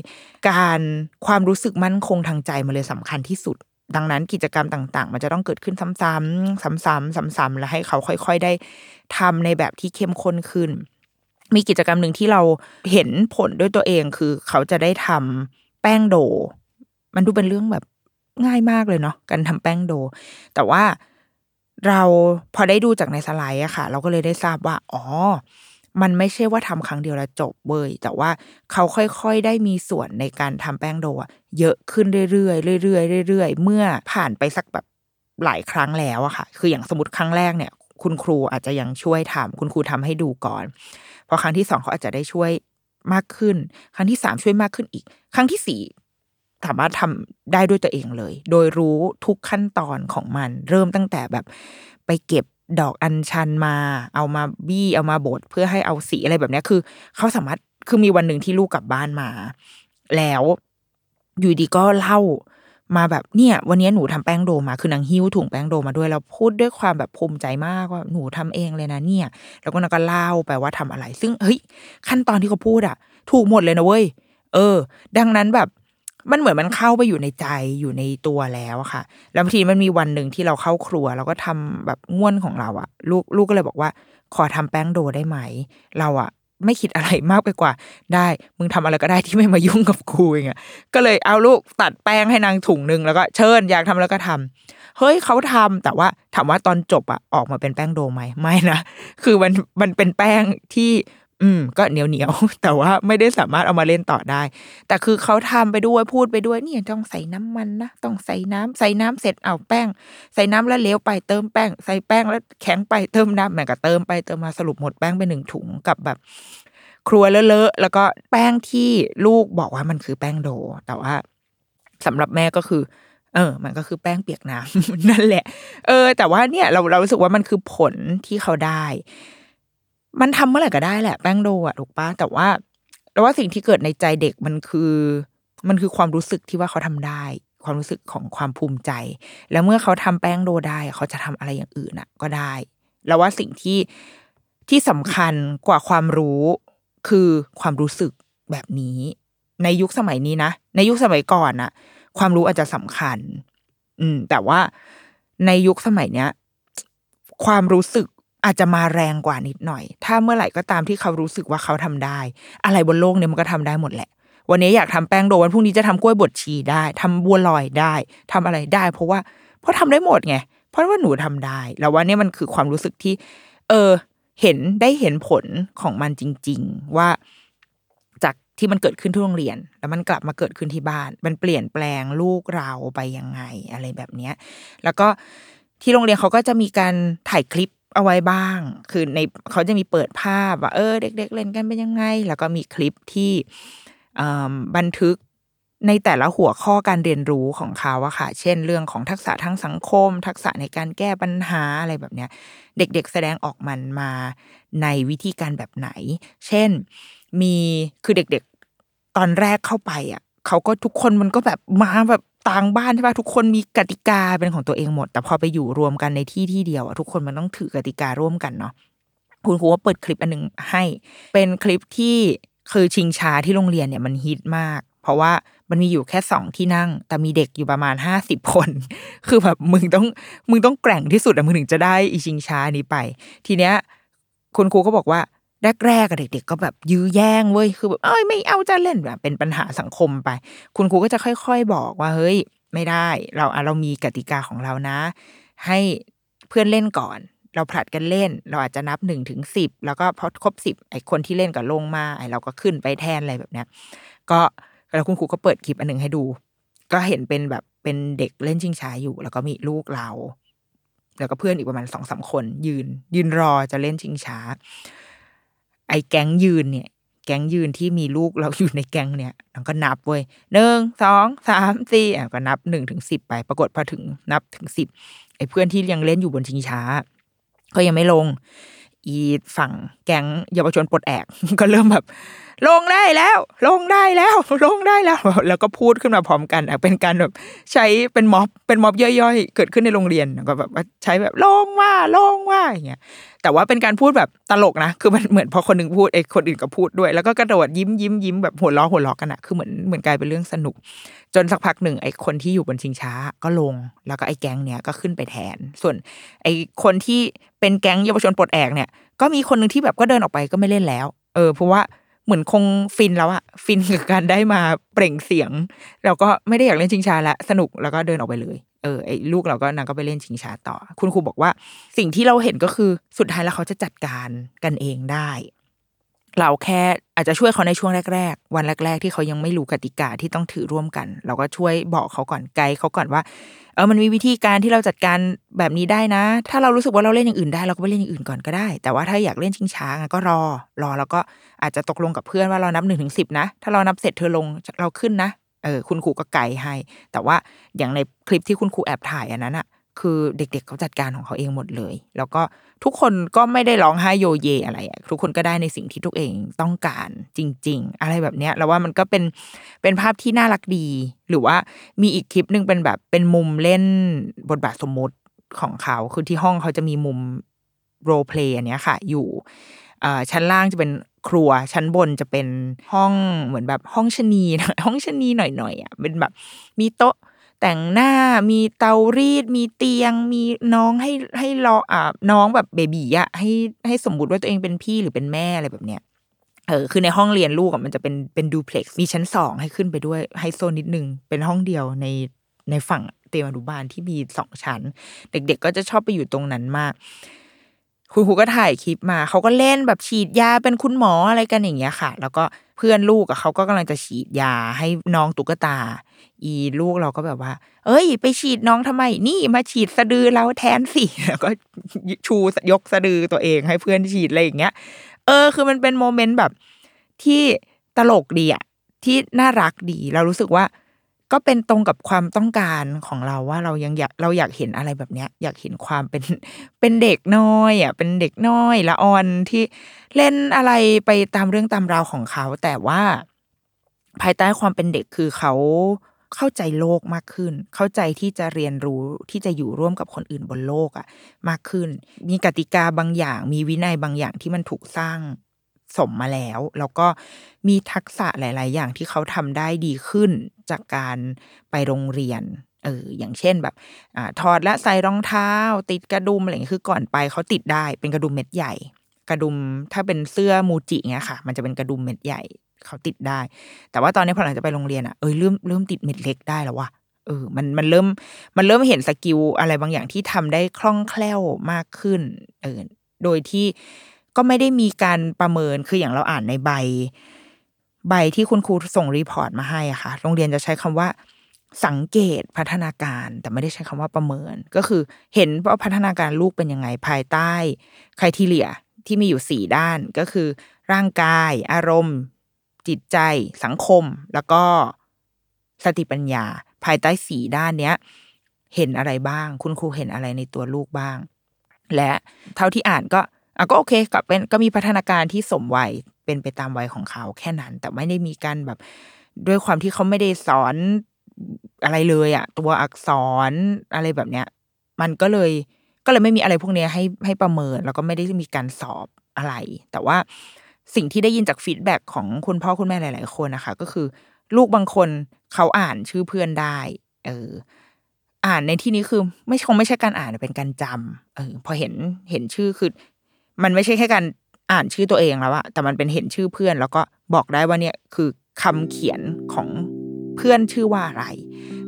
การความรู้สึกมั่นคงทางใจมันเลยสำคัญที่สุด ดังนั้นกิจกรรมต่าง ๆ มันจะต้องเกิดขึ้นซ้ำๆซ้ำๆซ้ำๆแล้วให้เขาค่อย ๆ ได้ทำในแบบที่เข้มข้นขึ้น มีกิจกรรมหนึ่งที่เราเห็นผลด้วยตัวเองคือเขาจะได้ทำแป้งโด มันดูเป็นเรื่องแบบง่ายมากเลยเนาะการทำแป้งโด แต่ว่า เราพอได้ดูจากในสไลด์อะค่ะ เราก็เลยได้ทราบว่า อ๋อ มันไม่ใช่ว่าทำครั้งเดียวแล้วจบเว้ยแต่ว่าเขาค่อยๆได้มีส่วนในการทำแป้งโดะเยอะขึ้นเรื่อยๆเรื่อยๆเรื่อยๆเมื่อผ่านไปสักแบบหลายครั้งแล้วอะค่ะ คืออย่างสมมติครั้งแรกเนี่ย คุณครูอาจจะยังช่วยทำคุณครูทำให้ดูก่อนพอครั้งที่สองเขาอาจจะได้ช่วยมากขึ้น ครั้งที่สามช่วยมากขึ้นอีก ครั้งที่สี่ สามารถทำได้ด้วยตัวเองเลย โดยรู้ทุกขั้นตอนของมัน เริ่มตั้งแต่แบบไปเก็บดอกอัญชันมา เอามาบี้เอามาบดเพื่อให้เอาสีอะไรแบบนี้คือ เขาสามารถคือมีวันหนึ่งที่ลูกกลับบ้านมา แล้วอยู่ดีก็เล่ามาแบบเนี่ย วันนี้หนูทำแป้งโดมาคือนางหิ้วถุงแป้งโดมาด้วยแล้วพูดด้วยความแบบภูมิใจมากว่าหนูทำเองเลยนะเนี่ย แล้วก็นางก็เล่าไปว่าทำอะไร ซึ่งเฮ้ยขั้นตอนที่เขาพูดอะถูกหมดเลยนะเว้ยเออ ดังนั้นแบบ มันเหมือนมันเข้าไปอยู่ในใจอยู่ในตัวแล้วค่ะ แล้วบางทีมันมีวันหนึ่งที่เราเข้าครัวเราก็ทำแบบง่วนของเราอะลูกลูกก็เลยบอกว่า ขอทำแป้งโดได้ไหม เราอะไม่คิดอะไรมากไปกว่า ได้ มึงทำอะไรก็ได้ที่ไม่มายุ่งกับกูอย่างเงี้ยก็เลยเอาลูกตัดแป้งให้นางถุงหนึ่งแล้วก็เชิญอยากทำแล้วก็ทำเฮ้ยเขาทำแต่ว่าถามว่าตอนจบอะออกมาเป็นแป้งโดไหมไม่นะคือมันมันเป็นแป้งที่ อืม ก็เหนียวเหนียวแต่ว่าไม่ได้สามารถเอามาเล่นต่อได้ แต่คือเขาทำไปด้วยพูดไปด้วยเนี่ยต้องใส่น้ำมันนะต้องใส่น้ำใส่น้ำเสร็จเอาแป้ง ใส่น้ำแล้วเลี้ยวไปเติมแป้ง ใส่แป้งแล้วแข็งไปเติมน้ำแม่ก็เติมไปเติมมาสรุปหมดแป้งไปหนึ่งถุงกับแบบ ครัวเลอะๆแล้วก็แป้งที่ลูกบอกว่ามันคือแป้งโด แต่ว่าสำหรับแม่ก็คือเออ มันก็คือแป้งเปียกน้ำนั่นแหละ เออ แต่ว่าเนี่ยเราเรารู้สึกว่ามันคือผลที่เขาได้ มันทำเมื่อไหร่ก็ได้แหละแป้งโดอะถูกปะแต่ว่าแต่ว่าสิ่งที่เกิดในใจเด็กมันคือ มันคือความรู้สึกที่ว่าเขาทำได้ ความรู้สึกของความภูมิใจ แล้วเมื่อเขาทำแป้งโดได้ เขาจะทำอะไรอย่างอื่นอะก็ได้ แล้วว่าสิ่งที่ที่สำคัญกว่าความรู้คือความรู้สึกแบบนี้ ในยุคสมัยนี้นะ ในยุคสมัยก่อนอะความรู้อาจจะสำคัญ อืม แต่ว่าในยุคสมัยเนี้ย ความรู้สึก อาจจะมาแรงกว่านิดหน่อย ถ้าเมื่อไหร่ก็ตามที่เขารู้สึกว่าเขาทำได้ อะไรบนโลกเนี่ยมันก็ทำได้หมดแหละ วันนี้อยากทำแป้งโดวันพรุ่งนี้จะทำกล้วยบดชีได้ทำบัวลอยได้ทำอะไรได้ เพราะว่าเพราะทำได้หมดไง เพราะว่าหนูทำได้ แล้วว่านี่มันคือความรู้สึกที่ เออ เห็นได้เห็นผลของมันจริง ๆ ว่า จากที่มันเกิดขึ้นที่โรงเรียน แล้วมันกลับมาเกิดขึ้นที่บ้าน มันเปลี่ยนแปลงลูกเราไปยังไง อะไรแบบเนี้ย แล้วก็ที่โรงเรียนเขาก็จะมีการถ่ายคลิป เอาไว้บ้าง คือในเขาจะมีเปิดภาพว่าเออ เด็ก ๆ เล่นกันเป็นยังไง แล้วก็มีคลิปที่บันทึกในแต่ละหัวข้อการเรียนรู้ของเขาอะค่ะ เช่น เรื่องของทักษะทางสังคม ทักษะในการแก้ปัญหาอะไรแบบเนี้ย เด็กๆแสดงออกมันมาในวิธีการแบบไหน เช่น มีคือเด็กๆตอนแรกเข้าไปอะเขาก็ทุกคนมันก็แบบมาแบบ ต่างบ้านใช่ปะทุกคนมีกติกาเป็นของตัวเองหมด แต่พอไปอยู่รวมกันในที่ที่เดียวอะทุกคนมันต้องถือกติการ่วมกันเนาะคุณครูว่าเปิดคลิปอันหนึ่งให้ เป็นคลิปที่คือชิงช้าที่โรงเรียนเนี่ยมันฮิตมาก เพราะว่ามันมีอยู่แค่สองที่นั่ง แต่มีเด็กอยู่ประมาณห้าสิบคน คือแบบมึงต้องมึงต้องแกร่งที่สุดอะมึงถึงจะได้อีชิงช้านี้ไป ทีเนี้ยคุณครูก็บอกว่า แรกๆเด็กๆก็แบบยื้อแย่งเว้ยคือแบบเอ้ยไม่เอาจะเล่นแบบเป็นปัญหาสังคมไป คุณครูก็จะค่อย ๆ บอกว่าเฮ้ยไม่ได้ เราเรามีกติกาของเรานะ ให้เพื่อนเล่นก่อน เราผลัดกันเล่น เราอาจจะนับหนึ่งถึงสิบแล้วก็พอครบสิบไอคนที่เล่นก็ลงมาไอเราก็ขึ้นไปแทนอะไรแบบเนี้ยก็แล้วคุณครูก็เปิดคลิปอันหนึ่งให้ดู ก็เห็นเป็นแบบเป็นเด็กเล่นชิงช้าอยู่ แล้วก็มีลูกเรา แล้วก็เพื่อนอีกประมาณสองสาคน ยืน ยืนรอจะเล่นชิงช้า ไอ้แก๊งยืนเนี่ย แก๊งยืนที่มีลูกเราอยู่ในแก๊งเนี่ยเราก็นับเว้ยหนึ่งสองสามสี่อะก็นับหนึ่งถึงสิบไปปรากฏพอถึงนับถึงสิบไอ้เพื่อนที่ยังเล่นอยู่บนชิงช้า ก็ยังไม่ลง อีฝั่งแก๊งเยาวชนปลดแอกก็เริ่มแบบ ลงได้แล้ว ลงได้แล้ว ลงได้แล้ว แล้วก็พูดขึ้นมาพร้อมกันอะเป็นการแบบใช้เป็นม็อบเป็นม็อบย่อยๆ เกิดขึ้นในโรงเรียนก็แบบใช้แบบลงว่าลงว่าอย่างเงี้ยแต่ว่าเป็นการพูดแบบตลกนะ คือมันเหมือนพอคนหนึ่งพูดไอ้คนอื่นก็พูดด้วย แล้วก็กระโดดยิ้มยิ้มยิ้มแบบหัวล้อหัวล้อกันอะคือเหมือนเหมือนกลายเป็นเรื่องสนุก จนสักพักหนึ่งไอ้คนที่อยู่บนชิงช้าก็ลง แล้วก็ไอ้แก๊งเนี้ยก็ขึ้นไปแทน ส่วน ไอ้คนที่เป็นแก๊งเยาวชนปลดแอกเนี่ย ก็มีคนหนึ่งที่แบบก็เดินออกไปก็ไม่เล่นแล้ว เออเพราะว่า เหมือนคงฟินแล้วอะฟินกับการได้มาเปล่งเสียง เราก็ไม่ได้อยากเล่นชิงช้าละสนุกแล้วก็เดินออกไปเลยเออไอ้ลูกเราก็นางก็ไปเล่นชิงช้าต่อ คุณครูบอกว่า สิ่งที่เราเห็นก็คือสุดท้ายแล้วเขาจะจัดการกันเองได้ เราแค่อาจจะช่วยเขาในช่วงแรก ๆ วันแรก ๆ ที่เขายังไม่รู้กติกาที่ต้องถือร่วมกัน เราก็ช่วยบอกเขาก่อนไกด์เขาก่อนว่า เออมันมีวิธีการที่เราจัดการแบบนี้ได้นะ ถ้าเรารู้สึกว่าเราเล่นอย่างอื่นได้เราก็ไปเล่นอย่างอื่นก่อนก็ได้ แต่ว่าถ้าอยากเล่นชิงช้าก็รอ รอแล้วก็อาจจะตกลงกับเพื่อนว่าเรานับหนึ่งถึงสิบนะ ถ้าเรานับเสร็จเธอลงเราขึ้นนะเออคุณครูก็ไกด์ให้ แต่ว่าอย่างในคลิปที่คุณครูแอบถ่ายอันนั้นอะ คือเด็กๆเขาจัดการของเขาเองหมดเลย แล้วก็ทุกคนก็ไม่ได้ร้องไห้โยเยอะไรทุกคนก็ได้ในสิ่งที่ทุกเองต้องการจริง ๆ อะไรแบบเนี้ยแล้วว่ามันก็เป็นเป็นภาพที่น่ารักดี หรือว่ามีอีกคลิปหนึ่งเป็นแบบเป็นมุมเล่นบทบาทสมมติของเขา คือที่ห้องเขาจะมีมุมโรเพลย์อันเนี้ยค่ะ อยู่ชั้นล่างจะเป็นครัวชั้นบนจะเป็นห้องเหมือนแบบห้องชนีห้องชนีหน่อยๆอะเป็นแบบมีโต๊ะ แต่งหน้ามีเตารีด มีเตียง มีน้องให้ให้รออ่าน้องแบบเบบีอะให้ให้สมมุติว่าตัวเองเป็นพี่หรือเป็นแม่อะไรแบบเนี้ยเออคือในห้องเรียนลูกอะมันจะเป็นเป็นดูเพล็กซ์มีชั้นสองให้ขึ้นไปด้วยไฮโซนิดนึง เป็นห้องเดียวในในฝั่งเตรียมอนุบาลที่มีสองชั้น เด็กๆก็จะชอบไปอยู่ตรงนั้นมาก คุณครูก็ถ่ายคลิปมา เขาก็เล่นแบบฉีดยาเป็นคุณหมออะไรกันอย่างเงี้ยค่ะ แล้วก็เพื่อนลูกอะเขาก็กำลังจะฉีดยาให้น้องตุ๊กตา อีลูกเราก็แบบว่า เอ้ย ไปฉีดน้องทำไม นี่มาฉีดสะดือเราแทนสิแล้วก็ชูยกสะดือตัวเองให้เพื่อนฉีดอะไรอย่างเงี้ย เออ คือมันเป็นโมเมนต์แบบที่ตลกดีอะที่น่ารักดีเรารู้สึกว่า ก็เป็นตรงกับความต้องการของเราว่าเรายังอยากเราอยากเห็นอะไรแบบเนี้ย อยากเห็นความเป็นเป็นเด็กน้อยอะเป็นเด็กน้อยละอ่อนที่เล่นอะไรไปตามเรื่องตามราวของเขา แต่ว่าภายใต้ความเป็นเด็กคือเขาเข้าใจโลกมากขึ้น เข้าใจที่จะเรียนรู้ที่จะอยู่ร่วมกับคนอื่นบนโลกอะ มากขึ้น มีกติกาบางอย่าง มีวินัยบางอย่างที่มันถูกสร้างสมมาแล้ว แล้วก็มีทักษะหลาย ๆ อย่างที่เขาทำได้ดีขึ้น จากการไปโรงเรียนเอออย่างเช่นแบบอถอดและใส่รองเท้า ติดกระดุมอะไรอย่างเงี้ยคือก่อนไปเขาติดได้เป็นกระดุมเม็ดใหญ่ กระดุมถ้าเป็นเสื้อมูจิเงี้ยค่ะ มันจะเป็นกระดุมเม็ดใหญ่เขาติดได้ แต่ว่าตอนนี้พอหลังจะไปโรงเรียนอะเออเริ่มเริ่มติดเม็ดเล็กได้แล้วว่ะเออมันมันเริ่มมันเริ่มเห็น skill อะไรบางอย่างที่ทำได้คล่องแคล่วมากขึ้นเออโดยที่ก็ไม่ได้มีการประเมินคืออย่างเราอ่านในใบ ใบที่คุณครูส่ง report มาให้อะค่ะ โรงเรียนจะใช้คำว่า สังเกตพัฒนาการ แต่ไม่ได้ใช้คำว่าประเมิน ก็คือเห็นว่าพัฒนาการลูกเป็นยังไงภายใต้ criteria ที่มีอยู่สี่ด้านก็คือ ร่างกาย อารมณ์ จิตใจ สังคม แล้วก็สติปัญญา ภายใต้สี่ด้านเนี้ย เห็นอะไรบ้าง คุณครูเห็นอะไรในตัวลูกบ้าง และเท่าที่อ่านก็อะก็โอเคก็เป็นก็มีพัฒนาการที่สมวัย เป็นไปตามวัยของเขาแค่นั้น แต่ไม่ได้มีการแบบด้วยความที่เขาไม่ได้สอนอะไรเลยอะตัวอักษรอะไรแบบเนี้ย มันก็เลยก็เลยไม่มีอะไรพวกเนี้ยให้ให้ประเมิน แล้วก็ไม่ได้มีการสอบอะไร แต่ว่าสิ่งที่ได้ยินจากฟีดแบ็ของคุณพ่อคุณแม่หลาย ๆ คนนะคะ ก็คือ ลูกบางคนเขาอ่านชื่อเพื่อนได้ เออ อ่านในที่นี้คือ ไม่คงไม่ใช่การอ่านเป็นการจำเออ พอเห็นเห็นชื่อคือ มันไม่ใช่แค่การ อ่านชื่อตัวเองแล้วอะแต่มันเป็นเห็นชื่อเพื่อน แล้วก็บอกได้ว่าเนี่ยคือคำเขียนของเพื่อนชื่อว่าอะไร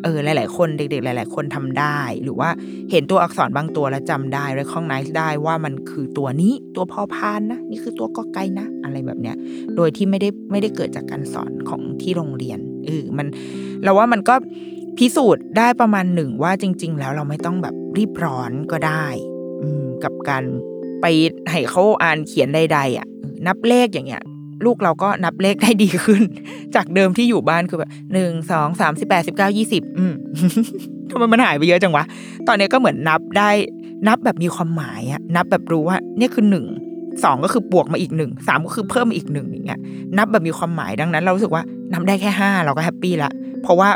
เออ หลาย ๆ คนเด็ก ๆ หลาย ๆ คนทำได้ หรือว่าเห็นตัวอักษรบางตัวแล้วจำได้ recognize ได้ว่ามันคือตัวนี้ตัวพอพานนะ นี่คือตัวกอไก่นะ อะไรแบบเนี้ย โดยที่ไม่ได้ไม่ได้เกิดจากการสอนของที่โรงเรียนเออมันเราว่ามันก็พิสูจน์ได้ประมาณหนึ่งว่าจริง ๆ แล้วเราไม่ต้องแบบรีบร้อนก็ได้ อืมกับการ ไปให้เขาอ่านเขียนใดๆอะนับเลขอย่างเงี้ย ลูกเราก็นับเลขได้ดีขึ้น จากเดิมที่อยู่บ้านคือแบบหนึ่งสองสามสิบแปดสิบเก้ายี่สิบอืมทำไมมันหายไปเยอะจังวะ ตอนนี้ก็เหมือนนับได้ นับแบบมีความหมายอะนับแบบรู้ว่าเนี่ยคือหนึ่งสองก็คือบวกมาอีกหนึ่งสามก็คือเพิ่มมาอีกหนึ่งอย่างเงี้ยนับแบบมีความหมายดังนั้น เรารู้สึกว่านับได้แค่ห้าเราก็แฮปปี้ละ เพราะว่า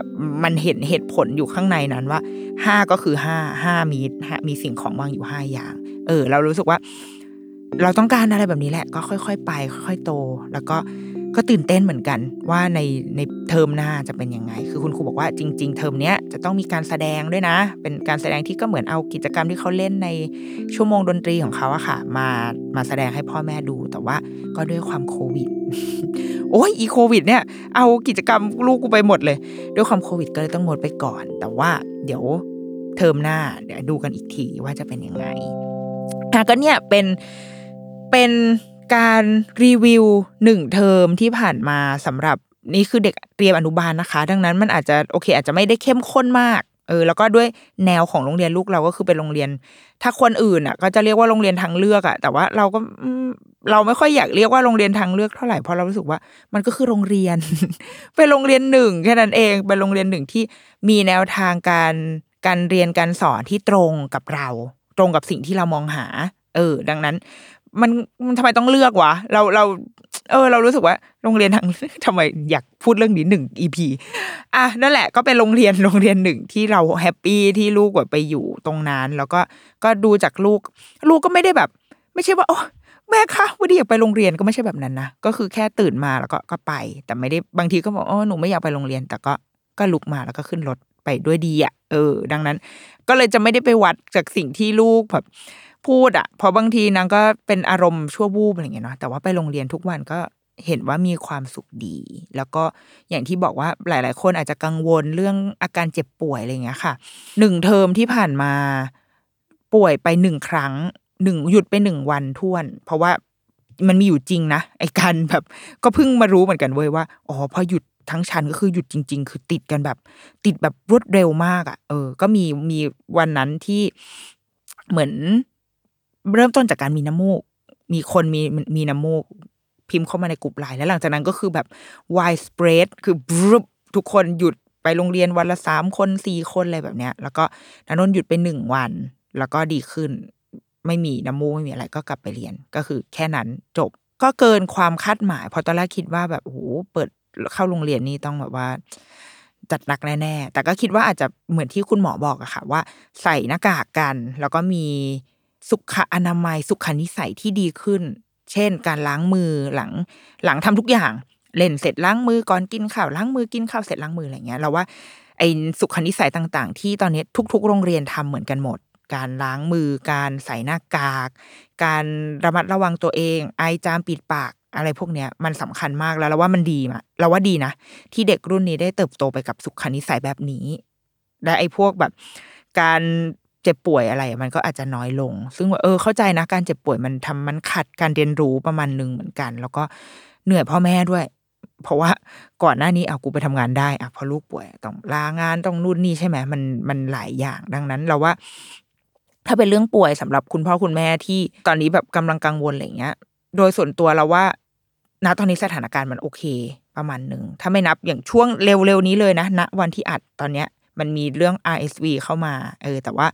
มันเห็นเหตุผลอยู่ข้างในนั้นว่าห้าก็คือห้าห้ามีมีสิ่งของวางอยู่ห้าอย่าง เออ เรารู้สึกว่า เราต้องการอะไรแบบนี้แหละ ก็ค่อย ๆ ไป ค่อย ๆ โต แล้วก็ ก็ตื่นเต้นเหมือนกันว่าในในเทอมหน้าจะเป็นยังไง คือคุณครูบอกว่าจริง ๆ เทอมเนี้ยจะต้องมีการแสดงด้วยนะ เป็นการแสดงที่ก็เหมือนเอากิจกรรมที่เขาเล่นในชั่วโมงดนตรีของเขาอะค่ะ มามาแสดงให้พ่อแม่ดู แต่ว่าก็ด้วยความโควิด โอ้ยอีโควิด เนี่ย เอากิจกรรมลูกกูไปหมดเลย ด้วยความโควิดก็เลยต้องงดไปก่อน แต่ว่าเดี๋ยวเทอมหน้าเดี๋ยวดูกันอีกทีว่าจะเป็นยังไงอะก็เนี่ยเป็นเป็น การรีวิวหนึ่งเทอมที่ผ่านมาสำหรับนี่คือเด็กเตรียมอนุบาลนะคะ ดังนั้นมันอาจจะโอเค อาจจะไม่ได้เข้มข้นมากเออแล้วก็ด้วยแนวของโรงเรียนลูกเราก็คือเป็นโรงเรียน ถ้าคนอื่นอะ ก็จะเรียกว่าโรงเรียนทางเลือกอะ แต่ว่าเราก็เราไม่ค่อยอยากเรียกว่าโรงเรียนทางเลือกเท่าไหร่เพราะเรารู้สึกว่ามันก็คือโรงเรียน เป็นโรงเรียนหนึ่งแค่นั้นเองเป็นโรงเรียนหนึ่งที่มีแนวทางการการเรียนการสอนที่ตรงกับเรา ตรงกับสิ่งที่เรามองหา เออ ดังนั้น มันมันทำไมต้องเลือกวะเราเรา เออ เรารู้สึกว่า โรงเรียนทางทำไมอยากพูดเรื่องนี้หนึ่ง EP อะนั่นแหละก็เป็นโรงเรียนโรงเรียนหนึ่งที่เรา happy ที่ลูกแบบไปอยู่ตรงนั้น แล้วก็ก็ดูจากลูก ลูกก็ไม่ได้แบบ ไม่ใช่ว่าโอ้แม่คะวันนี้อยากไปโรงเรียนก็ไม่ใช่แบบนั้นนะก็คือแค่ตื่นมาแล้วก็ก็ไป แต่ไม่ได้บางทีก็บอกอ๋อหนูไม่อยากไปโรงเรียน แต่ก็ก็ลุกมาแล้วก็ขึ้นรถไปด้วยดีอะเออ ดังนั้น ก็เลยจะไม่ได้ไปวัดจากสิ่งที่ลูกแบบ พูดอะเพราะบางทีนางก็เป็นอารมณ์ชั่ววูบอะไรเงี้ยเนาะแต่ว่าไปโรงเรียนทุกวันก็เห็นว่ามีความสุขดี แล้วก็อย่างที่บอกว่าหลาย ๆ คนอาจจะกังวลเรื่องอาการเจ็บป่วยอะไรเงี้ยค่ะหนึ่งเทอมที่ผ่านมาป่วยไปหนึ่งครั้งหนึ่งหยุดไปหนึ่งวันท่วน เพราะว่ามันมีอยู่จริงนะไอ้การแบบก็เพิ่งมารู้เหมือนกันเว้ยว่าอ๋อพอหยุดทั้งชั้นก็คือหยุดจริง ๆ คือติดกันแบบ ติดแบบรวดเร็วมากอะ่ะ เออ ก็มีมีวันนั้นที่เหมือน เริ่มต้นจากการมีน้ำมูก มีคนมีมีน้ำมูก พิมพ์เข้ามาในกลุ่มไลน์แล้วหลังจากนั้นก็คือแบบ wide spread คือบรบทุกคนหยุดไปโรงเรียนวันละสามคนสี่คนอะไรแบบเนี้ย แล้วก็นันนหยุดไปหนึ่งวัน แล้วก็ดีขึ้น ไม่มีน้ำมูกไม่มีอะไรก็กลับไปเรียน ก็คือแค่นั้นจบ ก็เกินความคาดหมาย พอตอนแรกคิดว่าแบบโอ้โหเปิดเข้าโรงเรียนนี่ต้องแบบว่าจัดหนักแน่ๆ แต่ก็คิดว่าอาจจะเหมือนที่คุณหมอบอกอะค่ะ ว่าใส่หน้ากากกัน แล้วก็มี สุขอนามัย สุขนิสัยที่ดีขึ้น เช่น การล้างมือหลังหลังทำทุกอย่าง เล่นเสร็จล้างมือก่อนกินข้าวล้างมือกินข้าวเสร็จล้างมืออะไรเงี้ยเราว่าไอ้สุขนิสัยต่างๆ ที่ตอนนี้ทุก ๆ โรงเรียนทำเหมือนกันหมด การล้างมือ การใส่หน้ากาก การระมัดระวังตัวเอง ไอจามปิดปากอะไรพวกเนี้ยมันสำคัญมากแล้วเราว่ามันดีมาเราว่าดีนะ ที่เด็กรุ่นนี้ได้เติบโตไปกับสุขนิสัยแบบนี้ และไอ้พวกแบบ การ เจ็บป่วยอะไร มันก็อาจจะน้อยลง ซึ่งเออเข้าใจนะการเจ็บป่วยมันทำมันขัดการเรียนรู้ประมาณหนึ่งเหมือนกัน แล้วก็เหนื่อยพ่อแม่ด้วย เพราะว่าก่อนหน้านี้เอากูไปทำงานได้อะพอลูกป่วยต้องลางานต้องนู่นนี่ใช่ไหมมันมันหลายอย่างดังนั้นเราว่า ถ้าเป็นเรื่องป่วยสำหรับคุณพ่อคุณแม่ที่ตอนนี้แบบกำลังกังวลอะไรเงี้ย โดยส่วนตัวเราว่าณตอนนี้สถานการณ์มันโอเคประมาณหนึ่งถ้าไม่นับอย่างช่วงเร็วๆนี้เลยนะณวันที่อัดตอนเนี้ย มันมีเรื่อง RSV เข้ามา เออ แต่ว่า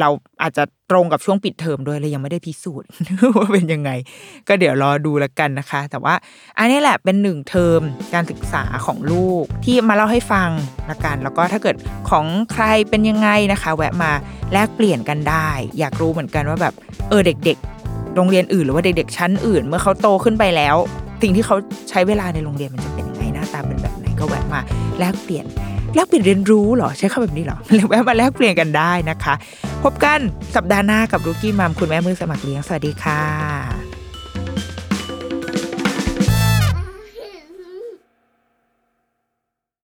เราอาจจะตรงกับช่วงปิดเทอมด้วยเลยยังไม่ได้พิสูจน์ว่าเป็นยังไง ก็เดี๋ยวรอดูแล้วกันนะคะ แต่ว่าอันนี้แหละเป็นหนึ่งเทอมการศึกษาของลูกที่มาเล่าให้ฟังละกัน แล้วก็ถ้าเกิดของใครเป็นยังไงนะคะ แวะมาแลกเปลี่ยนกันได้ อยากรู้เหมือนกันว่าแบบเออเด็ก ๆ โรงเรียนอื่น หรือว่าเด็ก ๆ ชั้นอื่น เมื่อเขาโตขึ้นไปแล้ว สิ่งที่เขาใช้เวลาในโรงเรียนมันจะเป็นยังไงหน้าตาเป็นแบบไหนก็แวะมาแลกเปลี่ยน แลกเปลี่ยนเรียนรู้เหรอใช้คำแบบนี้เหรอแวะมาแลกเปลี่ยนกันได้นะคะ พบกันสัปดาห์หน้ากับรูกี้มัมคุณแม่มือสมัครเลี้ยงสวัสดีค่ะ